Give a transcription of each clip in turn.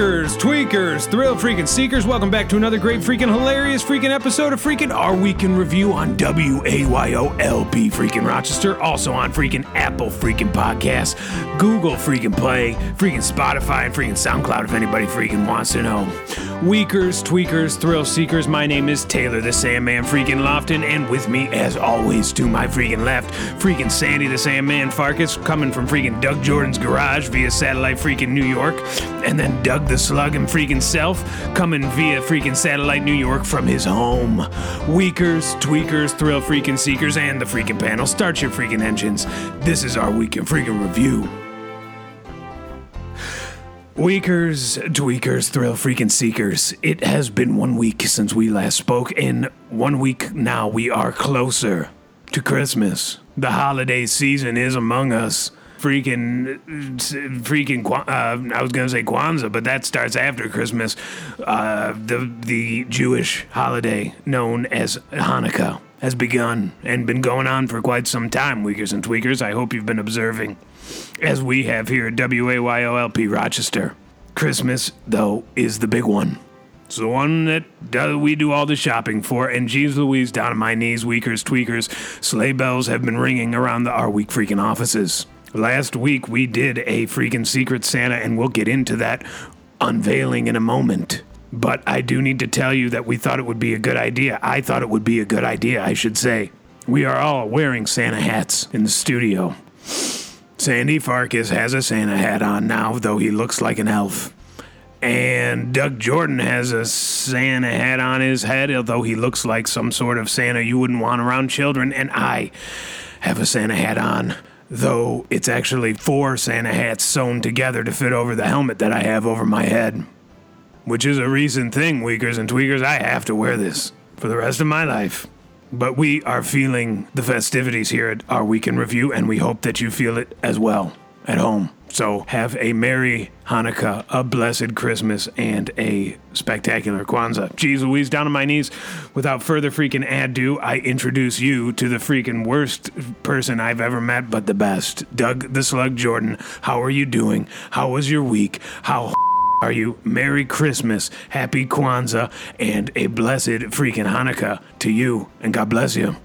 Weakers, tweakers, thrill freaking seekers, welcome back to another great freaking hilarious freaking episode of freaking Our Week in Review on WAYOLP freaking Rochester, also on freaking Apple freaking Podcast, Google freaking Play, freaking Spotify, and freaking SoundCloud if anybody freaking wants to know. Weakers, tweakers, thrill seekers, my name is Taylor the Sandman freaking Lofton, and with me as always to my freaking left, freaking Sandy the Sandman Farkas, coming from freaking Doug Jordan's garage via satellite freaking New York, and then Doug the Slug and freaking self coming via freaking satellite New York from his home. Weakers, tweakers, thrill freaking seekers, and the freaking panel, start your freaking engines. This is our weekend freaking review. Weakers, tweakers, thrill freaking seekers. It has been one week since we last spoke, and one week now we are closer to Christmas. The holiday season is among us. Freaking, freaking, uh, I was gonna say Kwanzaa, but that starts after Christmas. Uh, the the Jewish holiday known as Hanukkah has begun and been going on for quite some time. Weakers and tweakers, I hope you've been observing as we have here at WAYOLP Rochester. Christmas, though, is the big one. It's the one that do, we do all the shopping for, and geez Louise, down on my knees, weakers, tweakers, sleigh bells have been ringing around the Our Week freaking offices. Last week we did a freaking Secret Santa, and we'll get into that unveiling in a moment. But I do need to tell you that we thought it would be a good idea. I thought it would be a good idea, I should say. We are all wearing Santa hats in the studio. Sandy Farkas has a Santa hat on now, though he looks like an elf. And Doug Jordan has a Santa hat on his head, although he looks like some sort of Santa you wouldn't want around children. And I have a Santa hat on, though it's actually four Santa hats sewn together to fit over the helmet that I have over my head. Which is a recent thing, Weakers and Tweakers. I have to wear this for the rest of my life. But we are feeling the festivities here at our weekend review, and we hope that you feel it as well at home. So have a merry Hanukkah, a blessed Christmas, and a spectacular Kwanzaa. Jeez Louise, down on my knees. Without further freaking ado, I introduce you to the freaking worst person I've ever met, but the best. Doug the Slug Jordan. How are you doing? How was your week? How are you? Merry Christmas, Happy Kwanzaa, and a blessed freaking Hanukkah to you, and God bless you.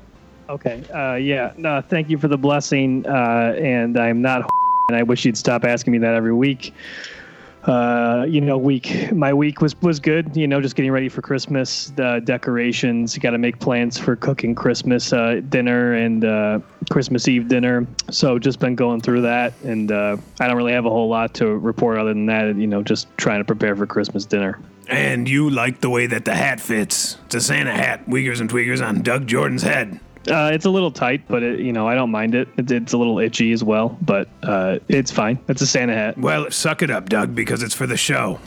Okay. Uh, yeah. No, thank you for the blessing. Uh, and I'm not, and I wish you'd stop asking me that every week. Uh, you know, week my week was was good. You know, just getting ready for Christmas, the decorations. You got to make plans for cooking Christmas uh, dinner and uh, Christmas Eve dinner. So just been going through that, and uh, I don't really have a whole lot to report other than that. You know, just trying to prepare for Christmas dinner. And you like the way that the hat fits. It's a Santa hat, Weakers and Tweakers on Doug Jordan's head. Uh, it's a little tight, but it, you know I don't mind it. it. It's a little itchy as well, but uh, it's fine. It's a Santa hat. Well, suck it up, Doug, because it's for the show.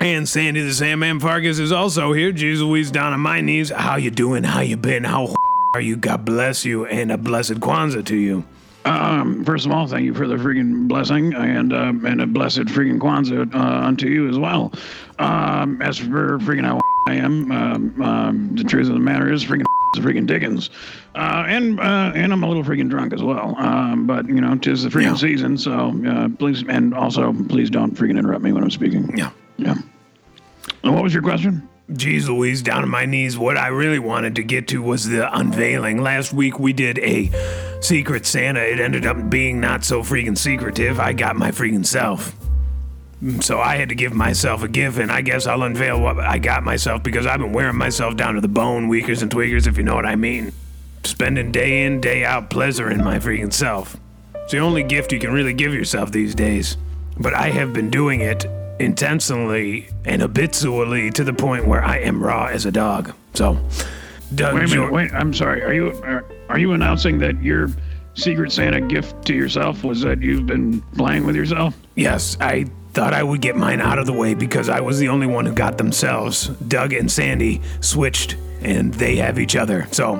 And Sandy the Sandman Farkas is also here. Jeez Louise down on my knees. How you doing? How you been? How are you? God bless you, and a blessed Kwanzaa to you. Um, first of all, thank you for the freaking blessing and uh, and a blessed freaking Kwanzaa uh, unto you as well. Um, as for freaking how I am, um, um, the truth of the matter is freaking is freaking Dickens, uh, and uh, and I'm a little freaking drunk as well. Um, but you know, tis the freaking Yeah. season, so uh, please and also please don't freaking interrupt me when I'm speaking. Yeah. Yeah. And what was your question? Jeez Louise, down on my knees. What I really wanted to get to was the unveiling. Last week we did a Secret Santa. It ended up being not so freaking secretive. I got my freaking self. So I had to give myself a gift, and I guess I'll unveil what I got myself because I've been wearing myself down to the bone, weakers and tweakers, if you know what I mean. Spending day in, day out pleasuring my freaking self. It's the only gift you can really give yourself these days. But I have been doing it intentionally and habitually to the point where I am raw as a dog. So, Doug Wait a minute. Wait. I'm sorry. Are you are, are you announcing that your Secret Santa gift to yourself was that you've been playing with yourself? Yes, I thought I would get mine out of the way because I was the only one who got themselves. Doug and Sandy switched, and they have each other. So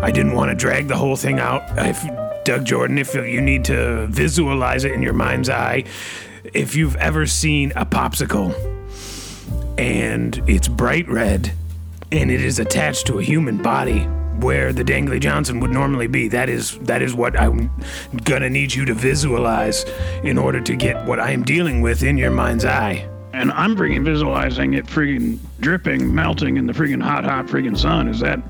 I didn't want to drag the whole thing out. If Doug Jordan, if you need to visualize it in your mind's eye, if you've ever seen a popsicle and it's bright red and it is attached to a human body, where the Dangly Johnson would normally be. That is that is what I'm gonna need you to visualize in order to get what I am dealing with in your mind's eye. And I'm freaking visualizing it freaking dripping, melting in the freaking hot, hot freaking sun. Is that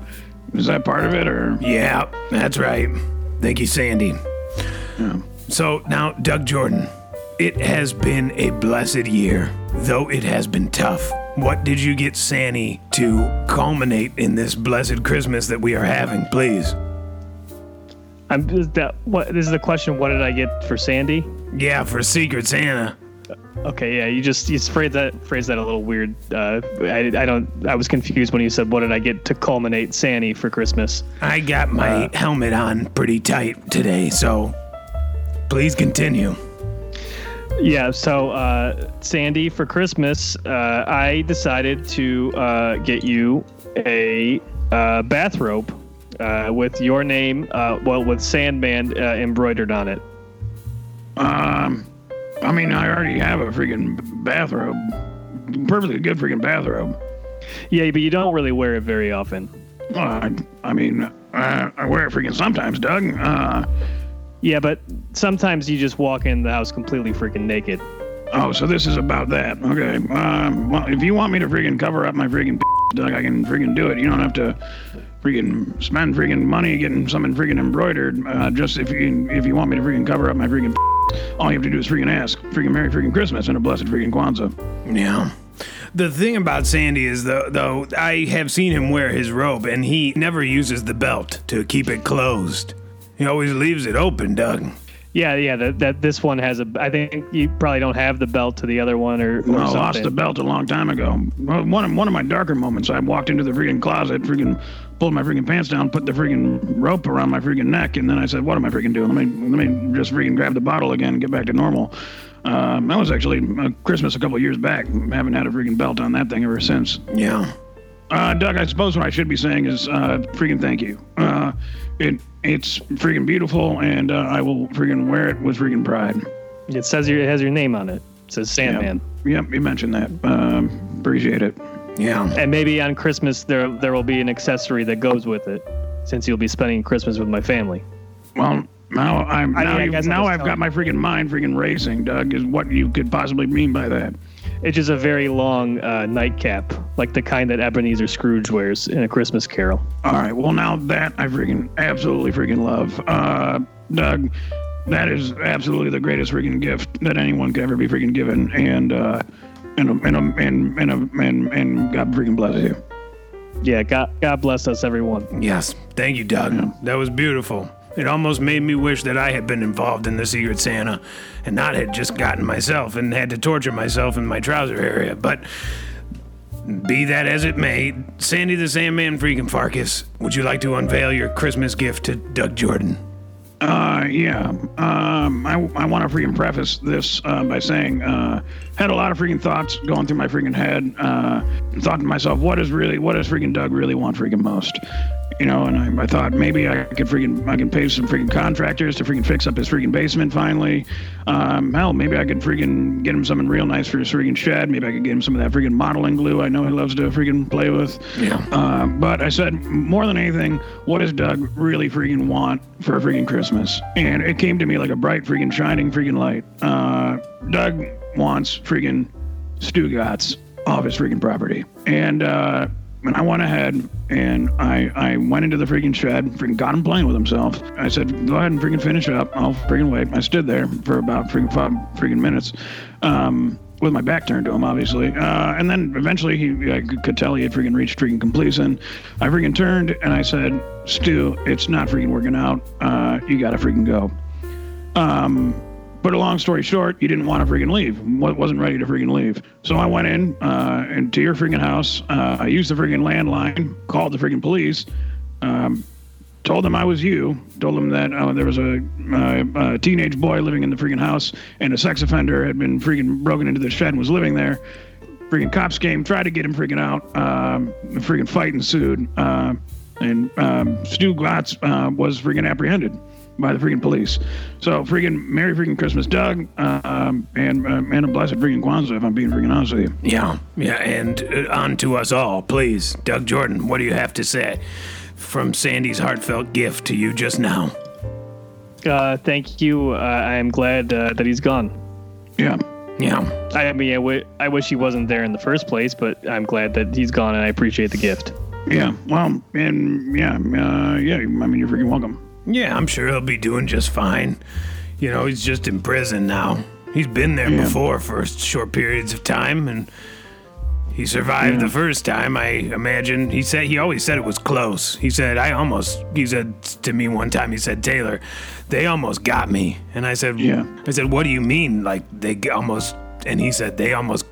is that part of it or Yeah, that's right. Thank you, Sandy. Yeah. So now, Doug Jordan, it has been a blessed year, though it has been tough. What did you get Sandy to culminate in this blessed Christmas that we are having, please? I'm that. What this is the question? What did I get for Sandy? Yeah, for Secret Santa. Okay, yeah, you just you phrased that phrased that a little weird. Uh, I, I don't. I was confused when you said, "What did I get to culminate Sandy for Christmas?" I got my helmet on pretty tight today, so please continue. Yeah, so uh, Sandy, for Christmas, uh, I decided to uh, get you a uh, bathrobe uh, with your name, uh, well, with Sandman uh, embroidered on it. um I mean I already have a freaking bathrobe. Perfectly good freaking bathrobe. Yeah, but you don't really wear it very often. Well, I, I mean, uh, I wear it freaking sometimes, Doug. Yeah, but sometimes you just walk in the house completely freaking naked. oh, so this is about that. Okay. Um, well, if you want me to freaking cover up my freaking Doug, I can freaking do it. You don't have to freaking spend freaking money getting something freaking embroidered. Uh, just if you if you want me to freaking cover up my freaking all you have to do is freaking ask. Freaking Merry freaking Christmas and a blessed freaking Kwanzaa. Yeah. The thing about Sandy is, though, though, I have seen him wear his robe, and he never uses the belt to keep it closed. He always leaves it open, Doug. Yeah, yeah. That, that this one has a. I think you probably don't have the belt to the other one, or, or Well, I lost the belt a long time ago. One of one of my darker moments, I walked into the freaking closet, freaking pulled my freaking pants down, put the freaking rope around my freaking neck, and then I said, "What am I freaking doing? Let me let me just freaking grab the bottle again, and get back to normal." Um, that was actually uh, Christmas a couple of years back. Haven't had a freaking belt on that thing ever since. Yeah. Uh, Doug, I suppose what I should be saying is uh, freaking thank you. Uh, it it's freaking beautiful, and uh, I will freaking wear it with freaking pride. It says your, it has your name on it. It says Sandman. Yep, you mentioned that. Um, appreciate it. Yeah. And maybe on Christmas there there will be an accessory that goes with it, since you'll be spending Christmas with my family. Well, now I'm I mean, now, I you- guess I'm now just I've got my freaking mind freaking racing, Doug. Is what you could possibly mean by that? It's just a very long uh, nightcap, like the kind that Ebenezer Scrooge wears in A Christmas Carol. All right. Well, now that I freaking absolutely freaking love, uh, Doug. That is absolutely the greatest freaking gift that anyone could ever be freaking given, and uh, and and and and and, and, and God freaking bless you. Yeah, God, God bless us, everyone. Yes. Thank you, Doug. That was beautiful. It almost made me wish that I had been involved in the Secret Santa and not had just gotten myself and had to torture myself in my trouser area. But be that as it may, Sandy the Sandman freaking Farkas, would you like to unveil your Christmas gift to Doug Jordan? Uh, yeah. Um, I, I want to freaking preface this uh, by saying, uh, had a lot of freaking thoughts going through my freaking head. Uh, thought to myself, what is really, what does freaking Doug really want freaking most? You know, and I, I thought maybe I could freaking, I can pay some freaking contractors to freaking fix up his freaking basement finally. Um, hell, maybe I could freaking get him something real nice for his freaking shed. Maybe I could get him some of that freaking modeling glue I know he loves to freaking play with. Yeah. Uh, but I said, more than anything, what does Doug really freaking want for a freaking Christmas? And it came to me like a bright freaking shining freaking light. Uh, Doug wants freaking Stugatz off his freaking property. And, uh, and I went ahead and I, I went into the freaking shed, freaking got him playing with himself. I said, go ahead and freaking finish up. I'll freaking wait. I stood there for about freaking five freaking minutes. Um, with my back turned to him, obviously. Uh, and then eventually he I could- tell he had freaking reached freaking completion. I freaking turned and I said, Stu, it's not freaking working out. Uh, you gotta freaking go. Um, but a long story short, you didn't want to freaking leave. Wa- Wasn't ready to freaking leave. So I went in uh, into your freaking house. Uh, I used the freaking landline, called the freaking police, um, told them I was you, told them that uh, there was a, uh, a teenage boy living in the freaking house and a sex offender had been freaking broken into the shed and was living there. Freaking cops came, tried to get him freaking out. Um, freaking fight ensued. Uh, and um, Stu Glotz uh, was freaking apprehended by the freaking police. So freaking Merry freaking Christmas, Doug, uh, um, and uh, and a blessed freaking Kwanzaa, if I'm being freaking honest with you. Yeah, yeah, and uh, on to us all, please. Doug Jordan, what do you have to say? from Sandy's heartfelt gift to you just now. Uh, thank you. Uh, I am glad uh, that he's gone. Yeah. Yeah. I mean, I, w- I wish he wasn't there in the first place, but I'm glad that he's gone, and I appreciate the gift. Yeah. Well, and yeah, uh, yeah. I mean, you're freaking welcome. Yeah, I'm sure he'll be doing just fine. You know, he's just in prison now. He's been there Yeah. before for short periods of time, and he survived the first time. I imagine he said he always said it was close. He said I almost. He said to me one time. He said Taylor, they almost got me, and I said, Yeah. I said, what do you mean? Like they almost? And he said they almost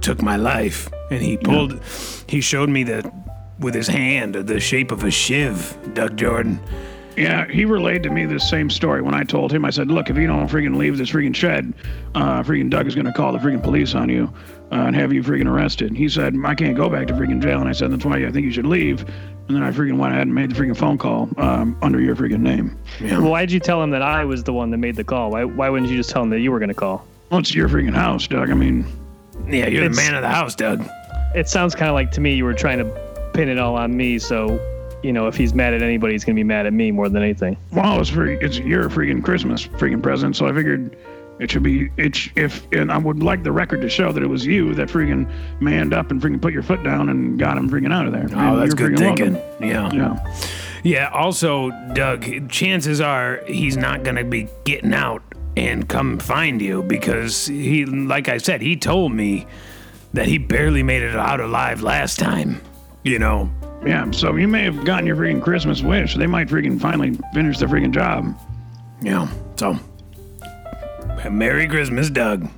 took my life. And he pulled. He showed me the with his hand the shape of a shiv, Doug Jordan. Yeah, he relayed to me this same story when I told him. I said, "Look, if you don't freaking leave this freaking shed, uh, freaking Doug is going to call the freaking police on you uh, and have you freaking arrested." He said, "I can't go back to freaking jail," and I said, "That's why I think you should leave." And then I freaking went ahead and made the freaking phone call um, under your freaking name. Yeah. Well, why'd you tell him that I was the one that made the call? Why, why wouldn't you just tell him that you were going to call? Well, it's your freaking house, Doug. I mean, Yeah, you're It's- the man of the house, Doug. It sounds kind of like to me you were trying to pin it all on me, so, you know, if he's mad at anybody, he's going to be mad at me more than anything. well, it's free. It's your freaking Christmas freaking present, so I figured it should be. It sh- if and I would like the record to show that it was you that freaking manned up and freaking put your foot down and got him freaking out of there. Oh, that's good freaking thinking. welcome. Yeah. Yeah. Yeah, also, Doug, chances are he's not going to be getting out and come find you because he, like I said, he told me that he barely made it out alive last time. You know, Yeah, so you may have gotten your freaking Christmas wish. They might freaking finally finish the freaking job. yeah. So, Merry Christmas, Doug.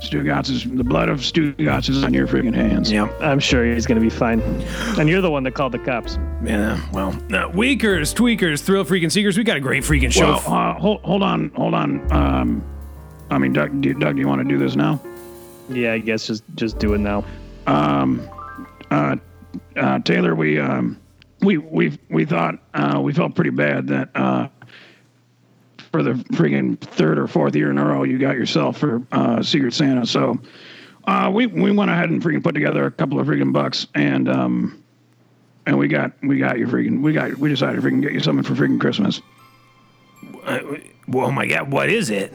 Stugatz is the blood of Stugatz is on your freaking hands. Yep. I'm sure he's going to be fine. And you're the one that called the cops. Yeah. Well, uh, Weakers, Tweakers, Thrill Freaking Seekers, we got a great freaking show. Well, uh, hold, hold on, hold on. Um, I mean, Doug, do, Doug, do you want to do this now? Yeah, I guess just just do it now. Um, uh, uh, Taylor, we um, we we we thought uh, we felt pretty bad that uh, for the freaking third or fourth year in a row you got yourself for uh, Secret Santa. So uh, we we went ahead and freaking put together a couple of freaking bucks and um, and we got we got you freaking we got we decided to freaking get you something for freaking Christmas. Uh, oh my God, what is it?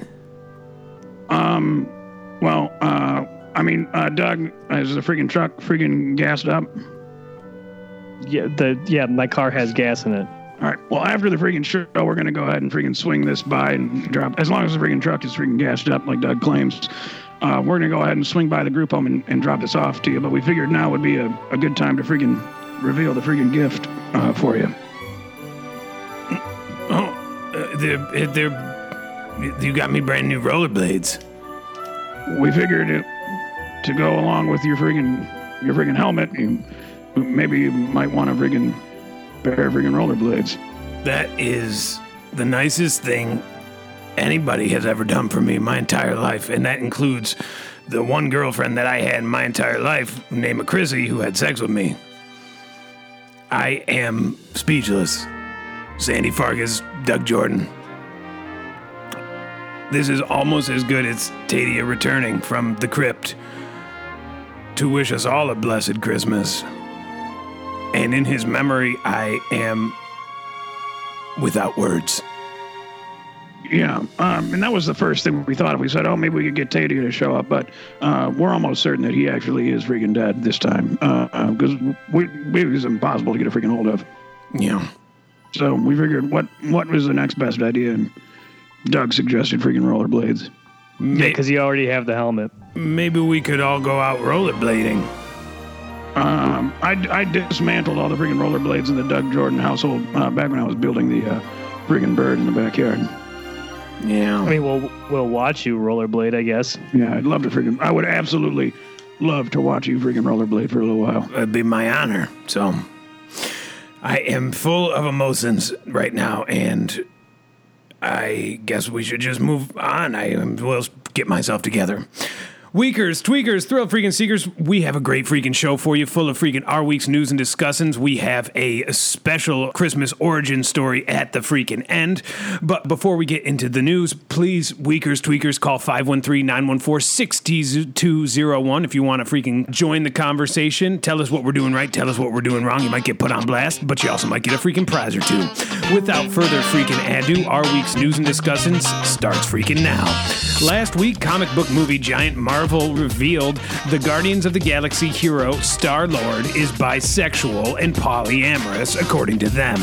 Um, well, uh, I mean, uh, Doug, is the freaking truck freaking gassed up? Yeah, the yeah, my car has gas in it. All right. Well, after the freaking show, we're gonna go ahead and freaking swing this by and drop. As long as the freaking truck is freaking gassed up, like Doug claims, uh, we're gonna go ahead and swing by the group home and, and drop this off to you. But we figured now would be a, a good time to freaking reveal the freaking gift uh, for you. Oh, uh, they're, they're, you got me brand new rollerblades. We figured it to go along with your freaking your freaking helmet. You, maybe you might want to freaking pair of freaking rollerblades. That is the nicest thing anybody has ever done for me my entire life, and that includes the one girlfriend that I had in my entire life, named Chrissy, who had sex with me. I am speechless. Sandy Farkas, Doug Jordan. This is almost as good as Tadia returning from the crypt to wish us all a blessed Christmas. And in his memory, I am without words. Yeah, um, and that was the first thing we thought of. We said, oh, maybe we could get Tadia to show up, but uh, we're almost certain that he actually is freaking dead this time because we, we, it was impossible to get a freaking hold of. Yeah. So we figured what what was the next best idea, and Doug suggested freaking rollerblades. Yeah, Because you already have the helmet. maybe we could all go out rollerblading. Um, I, I dismantled all the freaking rollerblades in the Doug Jordan household uh, back when I was building the uh, freaking bird in the backyard. Yeah. I mean, we'll we'll watch you rollerblade, I guess. Yeah, I'd love to freaking. I would absolutely love to watch you freaking rollerblade for a little while. It'd be my honor. So I am full of emotions right now, and I guess we should just move on. I will get myself together. Weakers, tweakers, thrill freaking seekers, we have a great freaking show for you, full of freaking our week's news and discussings. We have a special Christmas origin story at the freaking end. But before we get into the news, please, weakers, tweakers, call 513 914 6201 if you want to freaking join the conversation. Tell us what we're doing right, tell us what we're doing wrong. You might get put on blast, but you also might get a freaking prize or two. Without further freaking ado, our week's news and discussings starts freaking now. Last week, comic book movie giant Marvel revealed the Guardians of the Galaxy hero Star Lord is bisexual and polyamorous, according to them.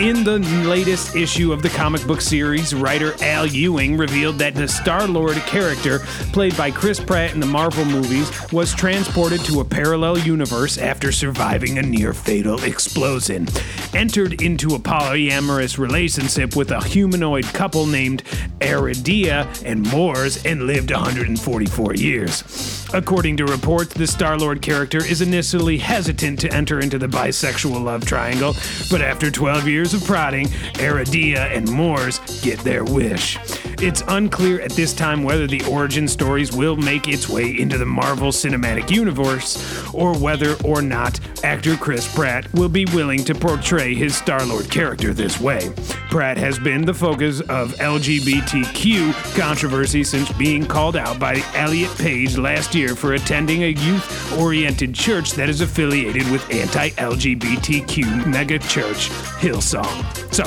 In the latest issue of the comic book series, writer Al Ewing revealed that the Star Lord character, played by Chris Pratt in the Marvel movies, was transported to a parallel universe after surviving a near fatal explosion. Entered into a polyamorous relationship with a humanoid couple named Aradia and Mors and lived 144 years. According to reports, the Star Lord character is initially hesitant to enter into the bisexual love triangle, but after 12 years of prodding, Aradia and Mors get their wish. It's unclear at this time whether the origin stories will make its way into the Marvel Cinematic Universe or whether or not actor Chris Pratt will be willing to portray his Star Lord character this way. Pratt has been the focus of LGBTQ controversy since being called out by Elliot Page last year for attending a youth oriented church that is affiliated with anti LGBTQ mega church Hillsong. So,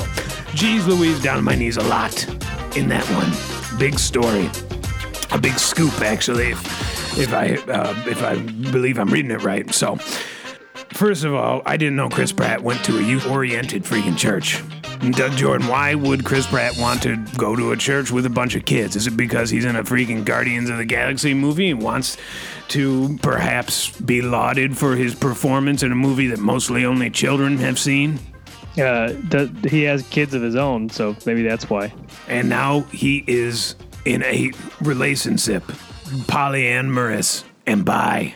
geez Louise, down on my knees a lot in that one. Big story. A big scoop, actually, if, if I uh, if I believe I'm reading it right. So, first of all, I didn't know Chris Pratt went to a youth-oriented freaking church. Doug Jordan, why would Chris Pratt want to go to a church with a bunch of kids? Is it because he's in a freaking Guardians of the Galaxy movie and wants to perhaps be lauded for his performance in a movie that mostly only children have seen? Uh, th- he has kids of his own, so maybe that's why. And now he is in a relationship, polyamorous and bi.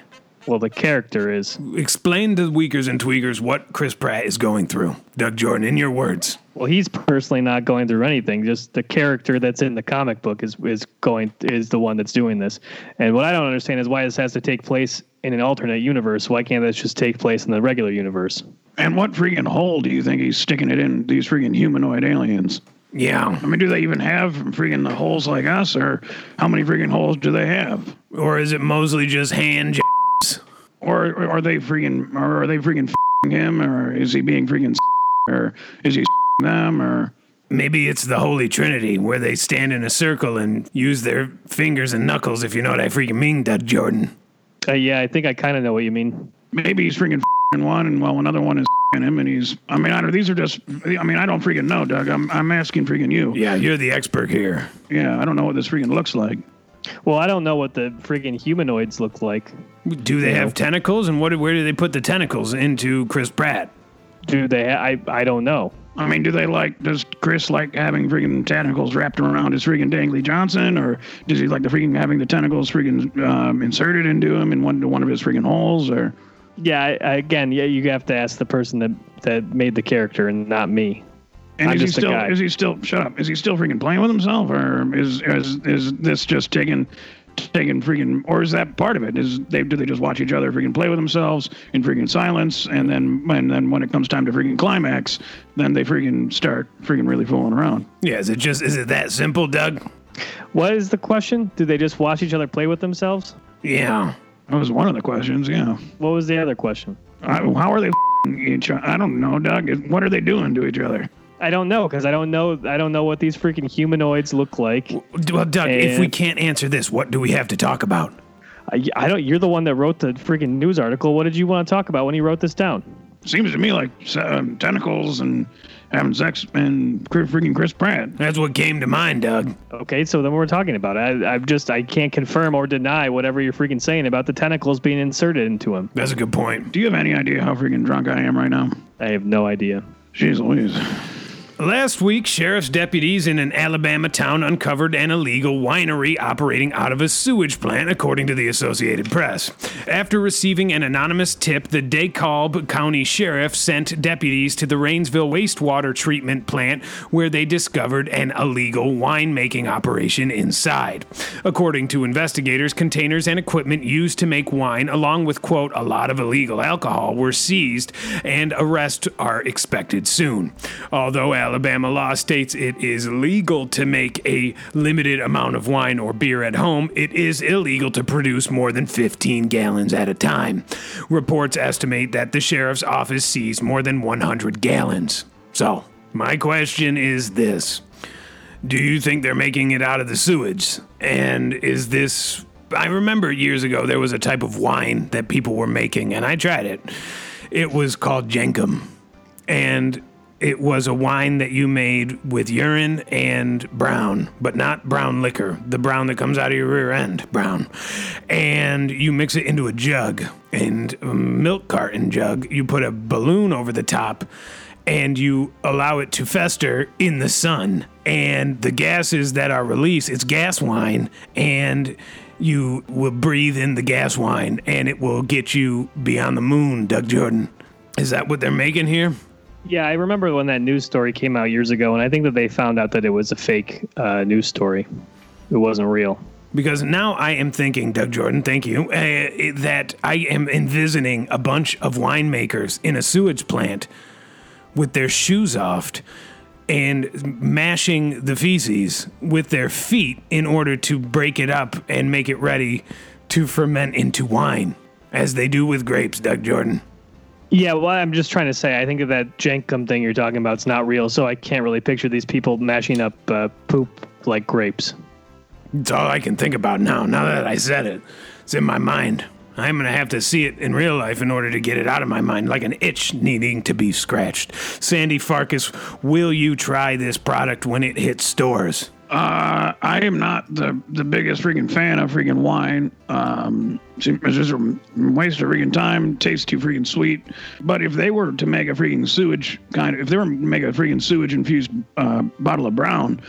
Well, the character is. Explain to Weakers and Tweakers what Chris Pratt is going through. Doug Jordan, in your words. Well, he's personally not going through anything. Just the character that's in the comic book is is going is the one that's doing this. And what I don't understand is why this has to take place in an alternate universe. Why can't this just take place in the regular universe? And what freaking hole do you think he's sticking it in? These freaking humanoid aliens. Yeah. I mean, do they even have freaking holes like us, or how many freaking holes do they have? Or is it mostly just hand jobs? Or, or are they freaking, or are they freaking f***ing him, or is he being freaking, s- or is he s***ing them, or Maybe it's the Holy Trinity, where they stand in a circle and use their fingers and knuckles, if you know what I freaking mean, Doug Jordan. Uh, yeah, I think I kind of know what you mean. maybe he's freaking f***ing one, and well, another one is f***ing him, and he's. I mean, I don't. These are just. I mean, I don't freaking know, Doug. I'm I'm asking freaking you. Yeah, you're the expert here. Yeah, I don't know what this freaking looks like. Well, I don't know what the freaking humanoids look like. Do they have tentacles, and what? Where do they put the tentacles into Chris Pratt? Do they? I I don't know. I mean, do they like? Does Chris like having freaking tentacles wrapped around his freaking Dangley Johnson, or does he like the freaking having the tentacles freaking um, inserted into him in one one of his freaking holes, or? Yeah, I, I, again, yeah, you have to ask the person that that made the character and not me. And I'm is he just a still? guy. Is he still? Shut up! Is he still freaking playing with himself, or is is is this just taking? Taking freaking, or is that part of it? Is they do they just watch each other freaking play with themselves in freaking silence, and then and then when it comes time to freaking climax, then they freaking start freaking really fooling around. Yeah, is it just is it that simple, Doug? What is the question? Do they just watch each other play with themselves? Yeah. That was one of the questions. Yeah, What was the other question? I, how are they f***ing each? other? I don't know, Doug. What are they doing to each other? I don't know because I don't know. I don't know what these freaking humanoids look like. Well, Doug, if we can't answer this, what do we have to talk about? I, I don't. You're the one that wrote the freaking news article. What did you want to talk about when you wrote this down? Seems to me like uh, tentacles and having sex and freaking Chris Pratt. That's what came to mind, Doug. Okay, so then we're talking about it. I, I've just I can't confirm or deny whatever you're freaking saying about the tentacles being inserted into him. That's a good point. Do you have any idea how freaking drunk I am right now? I have no idea. Jeez Louise. Last week, sheriff's deputies in an Alabama town uncovered an illegal winery operating out of a sewage plant, according to the Associated Press. After receiving an anonymous tip, the DeKalb County Sheriff sent deputies to the Rainsville wastewater treatment plant where they discovered an illegal winemaking operation inside. According to investigators, containers and equipment used to make wine, along with, quote, a lot of illegal alcohol, were seized and arrests are expected soon. Although Alabama law states it is legal to make a limited amount of wine or beer at home, it is illegal to produce more than 15 gallons at a time. Reports estimate that the sheriff's office seized more than 100 gallons. So, my question is this Do you think they're making it out of the sewage? And is this. I remember years ago there was a type of wine that people were making, and I tried it. It was called Jenkem. And it was a wine that you made with urine and brown, but not brown liquor, the brown that comes out of your rear end, brown. And you mix it into a jug and a milk carton jug. You put a balloon over the top and you allow it to fester in the sun. And the gases that are released, it's gas wine, and you will breathe in the gas wine and it will get you beyond the moon, Doug Jordan. Is that what they're making here? Yeah, I remember when that news story came out years ago, and I think that they found out that it was a fake uh, news story. It wasn't real. Because now I am thinking, Doug Jordan, thank you, uh, that I am envisioning a bunch of winemakers in a sewage plant with their shoes off and mashing the feces with their feet in order to break it up and make it ready to ferment into wine, as they do with grapes, Doug Jordan. Yeah, well, I'm just trying to say, I think that that jenkem thing you're talking about is not real, so I can't really picture these people mashing up uh, poop like grapes. It's all I can think about now. Now that I said it, it's in my mind. I'm going to have to see it in real life in order to get it out of my mind, like an itch needing to be scratched. Sandy Farkas, will you try this product when it hits stores? Uh, I am not the, the biggest freaking fan of freaking wine. Um, it's just a waste of freaking time. Tastes too freaking sweet. But if they were to make a freaking sewage kind of, if they were to make a freaking sewage infused uh, bottle of brown,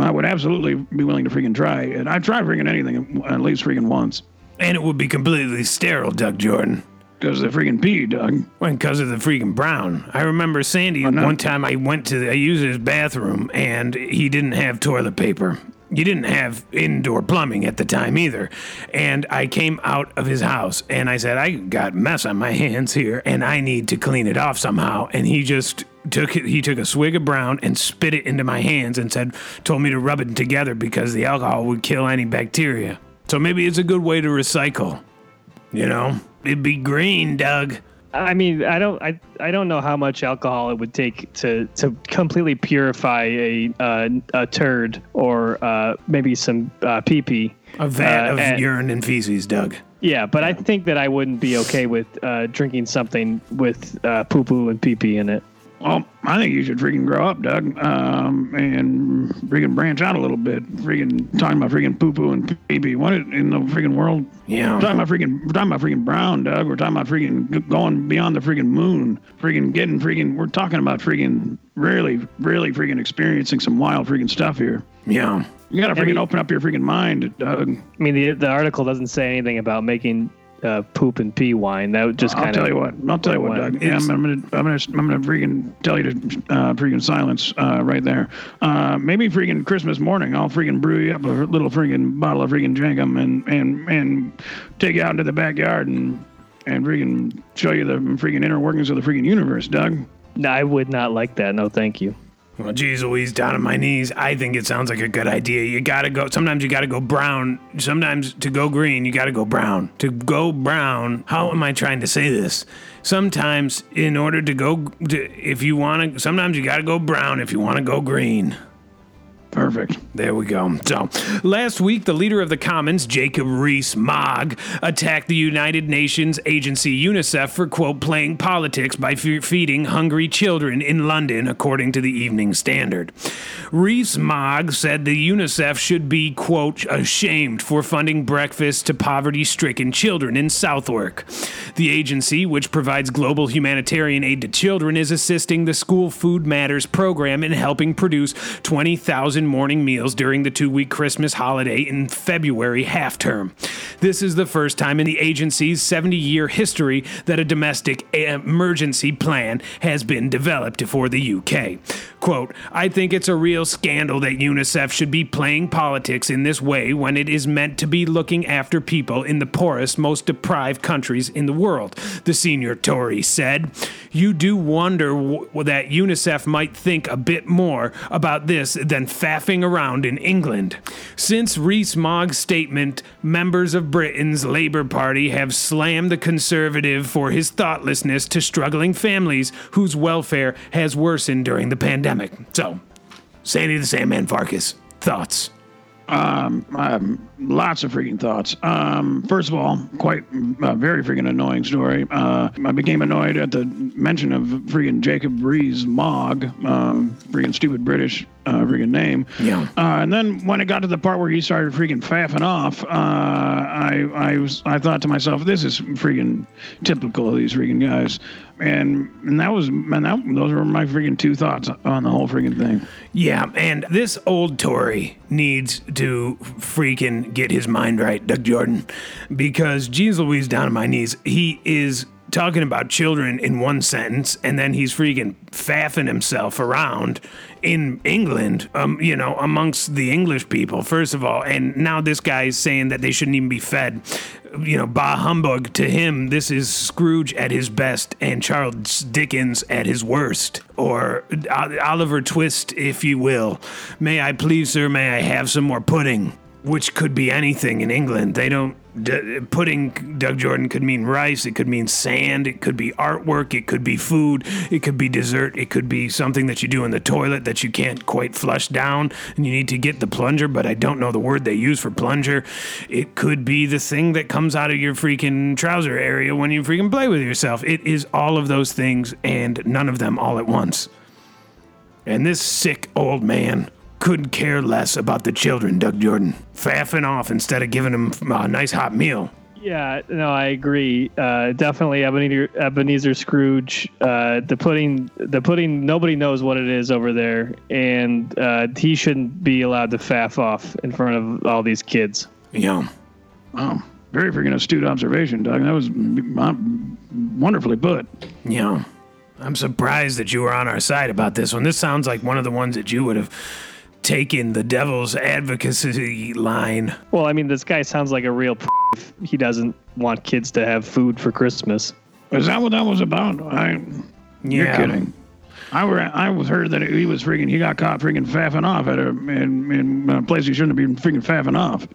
I would absolutely be willing to freaking try it. I've tried freaking anything at least freaking once. And it would be completely sterile, Doug Jordan. Because of the freaking pee, Doug. Well, because of the freaking brown. I remember Sandy no. one time I went to, I used his bathroom and he didn't have toilet paper. You didn't have indoor plumbing at the time either. And I came out of his house and I said, I got mess on my hands here and I need to clean it off somehow. And he just took it, he took a swig of brown and spit it into my hands and said, told me to rub it together because the alcohol would kill any bacteria. So maybe it's a good way to recycle. You know, it'd be green, Doug. I mean, I don't, I, I don't know how much alcohol it would take to to completely purify a uh, a turd or uh, maybe some uh, pee pee. A vat Uh, of and- urine and feces, Doug. Yeah, but I think that I wouldn't be okay with uh, drinking something with uh, poo poo and pee pee in it. Well, I think you should freaking grow up, Doug, um, and freaking branch out a little bit. Freaking talking about freaking poo poo and pee pee. What in the freaking world? Yeah. We're talking about freaking. We're talking about freaking brown, Doug. We're talking about freaking going beyond the freaking moon. Freaking getting freaking. We're talking about freaking really, really freaking experiencing some wild freaking stuff here. Yeah. You gotta freaking mean- open up your freaking mind, Doug. I mean, the the article doesn't say anything about making uh, poop and pee wine. That would just I'll kind tell of. you what. I'll tell you what. Doug. Yeah, I'm, I'm gonna, I'm gonna, I'm gonna freaking tell you to uh, freaking silence uh, right there. Uh, maybe freaking Christmas morning, I'll freaking brew you up a little freaking bottle of freaking Jenkem and and and take you out into the backyard and and freaking show you the freaking inner workings of the freaking universe, Doug. No, I would not like that. No, thank you. Well, geez Louise, down on my knees. I think it sounds like a good idea. You gotta go. Sometimes you gotta go brown. Sometimes to go green, you gotta go brown. To go brown, how am I trying to say this? Sometimes, in order to go, to, if you wanna, sometimes you gotta go brown if you wanna go green. Perfect. There we go. So, last week, the leader of the Commons, Jacob Rees Mogg, attacked the United Nations agency UNICEF for, quote, playing politics by fe- feeding hungry children in London, according to the Evening Standard. Rees Mogg said the UNICEF should be, quote, ashamed for funding breakfast to poverty stricken children in Southwark. The agency, which provides global humanitarian aid to children, is assisting the School Food Matters program in helping produce 20,000 morning meals during the two week Christmas holiday in February half term. This is the first time in the agency's 70 year history that a domestic emergency plan has been developed for the UK. Quote, I think it's a real scandal that UNICEF should be playing politics in this way when it is meant to be looking after people in the poorest, most deprived countries in the world, the senior Tory said. You do wonder w- that UNICEF might think a bit more about this than faffing around in England. Since Rees Mogg's statement, members of Britain's Labour Party have slammed the Conservative for his thoughtlessness to struggling families whose welfare has worsened during the pandemic. So, Sandy the Sandman Farkas, thoughts? Um, um, lots of freaking thoughts. Um, first of all, quite a very freaking annoying story. Uh, I became annoyed at the mention of freaking Jacob Rees Mogg, um, freaking stupid British uh, freaking name. Yeah. Uh, and then when it got to the part where he started freaking faffing off, uh, I I was I thought to myself, this is freaking typical of these freaking guys. And, and that was man, that, those were my freaking two thoughts on the whole freaking thing. Yeah, and this old Tory needs to freaking get his mind right, Doug Jordan, because geez Louise down on my knees, he is talking about children in one sentence, and then he's freaking faffing himself around in England, um, you know, amongst the English people, first of all, and now this guy is saying that they shouldn't even be fed. You know, bah humbug to him, this is Scrooge at his best and Charles Dickens at his worst, or Oliver Twist, if you will. May I please, sir, may I have some more pudding? Which could be anything in England. They don't D- pudding Doug Jordan could mean rice, it could mean sand, it could be artwork, it could be food, it could be dessert, it could be something that you do in the toilet that you can't quite flush down and you need to get the plunger, but I don't know the word they use for plunger. It could be the thing that comes out of your freaking trouser area when you freaking play with yourself. It is all of those things and none of them all at once. And this sick old man couldn't care less about the children, Doug Jordan. Faffing off instead of giving them a nice hot meal. Yeah, no, I agree. Uh, definitely, Ebenezer, Ebenezer Scrooge. Uh, the pudding, the pudding. Nobody knows what it is over there, and uh, he shouldn't be allowed to faff off in front of all these kids. Yeah. Wow. Very freaking astute observation, Doug. That was wonderfully put. Yeah. I'm surprised that you were on our side about this one. This sounds like one of the ones that you would have taken the devil's advocacy line. Well, I mean, this guy sounds like a real. P- he doesn't want kids to have food for Christmas. Is that what that was about? I, You're kidding. I were I was heard that he was freaking he got caught freaking faffing off at a in, in a place he shouldn't have been freaking faffing off.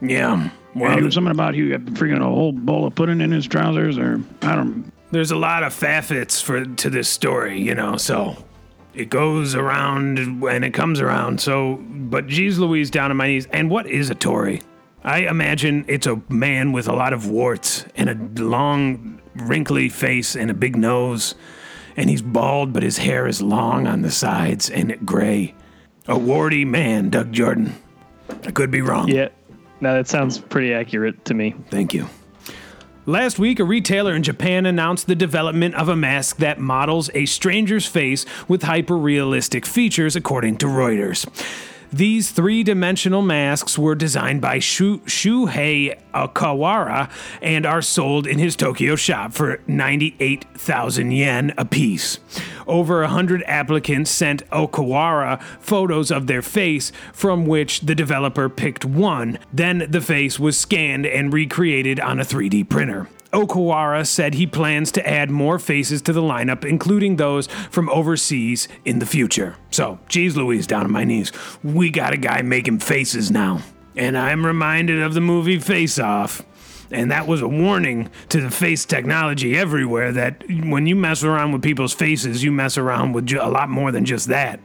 Yeah. And Well, it was something about he had freaking a whole bowl of pudding in his trousers, or I don't. there's a lot of faffets for to this story, you know, so it goes around and it comes around. So, but geez Louise down on my knees. And what is a Tory? I imagine it's a man with a lot of warts and a long, wrinkly face and a big nose. And he's bald, but his hair is long on the sides and gray. A warty man, Doug Jordan. I could be wrong. Yeah, no, that sounds pretty accurate to me. Thank you. Last week, a retailer in Japan announced the development of a mask that models a stranger's face with hyper realistic features, according to Reuters. These three dimensional masks were designed by Shu- Shuhei Okawara and are sold in his Tokyo shop for 98,000 yen apiece. Over 100 applicants sent Okawara photos of their face, from which the developer picked one. Then the face was scanned and recreated on a 3D printer. Okawara said he plans to add more faces to the lineup, including those from overseas in the future. So, geez Louise, down on my knees. We got a guy making faces now. And I'm reminded of the movie Face Off. And that was a warning to the face technology everywhere that when you mess around with people's faces, you mess around with a lot more than just that.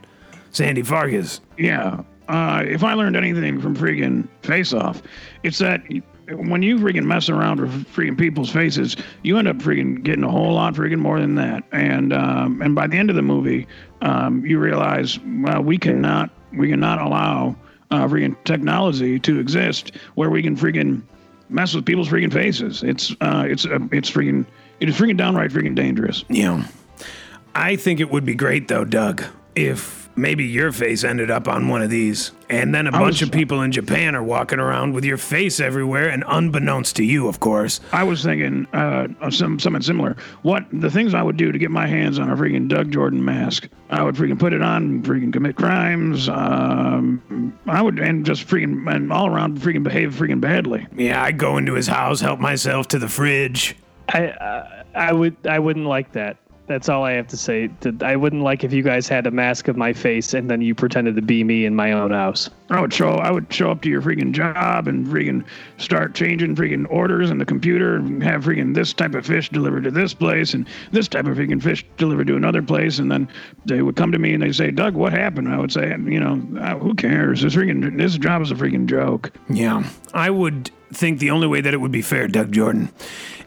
Sandy Farkas. Yeah, uh, if I learned anything from freaking Face Off, it's that when you freaking mess around with freaking people's faces, you end up freaking getting a whole lot freaking more than that. And um, and by the end of the movie, um, you realize, well, we cannot we cannot allow uh, freaking technology to exist where we can freaking mess with people's freaking faces. It's uh, it's uh, it's freaking it is freaking downright freaking dangerous. Yeah. I think it would be great though, Doug, if maybe your face ended up on one of these, and then a bunch was- of people in Japan are walking around with your face everywhere, and unbeknownst to you, of course. I was thinking uh, of some something similar. What the things I would do to get my hands on a freaking Doug Jordan mask? I would freaking put it on, freaking commit crimes. Um, I would and just freaking and all around freaking behave freaking badly. Yeah, I'd go into his house, help myself to the fridge. I uh, I would I wouldn't like that. That's all I have to say. I wouldn't like if you guys had a mask of my face and then you pretended to be me in my own house. I would show I would show up to your freaking job and freaking start changing freaking orders in the computer and have freaking this type of fish delivered to this place and this type of freaking fish delivered to another place and then they would come to me and they say, Doug, what happened? I would say, you know, "Ah, who cares? This freaking this job is a freaking joke. Yeah, I would think the only way that it would be fair, Doug Jordan,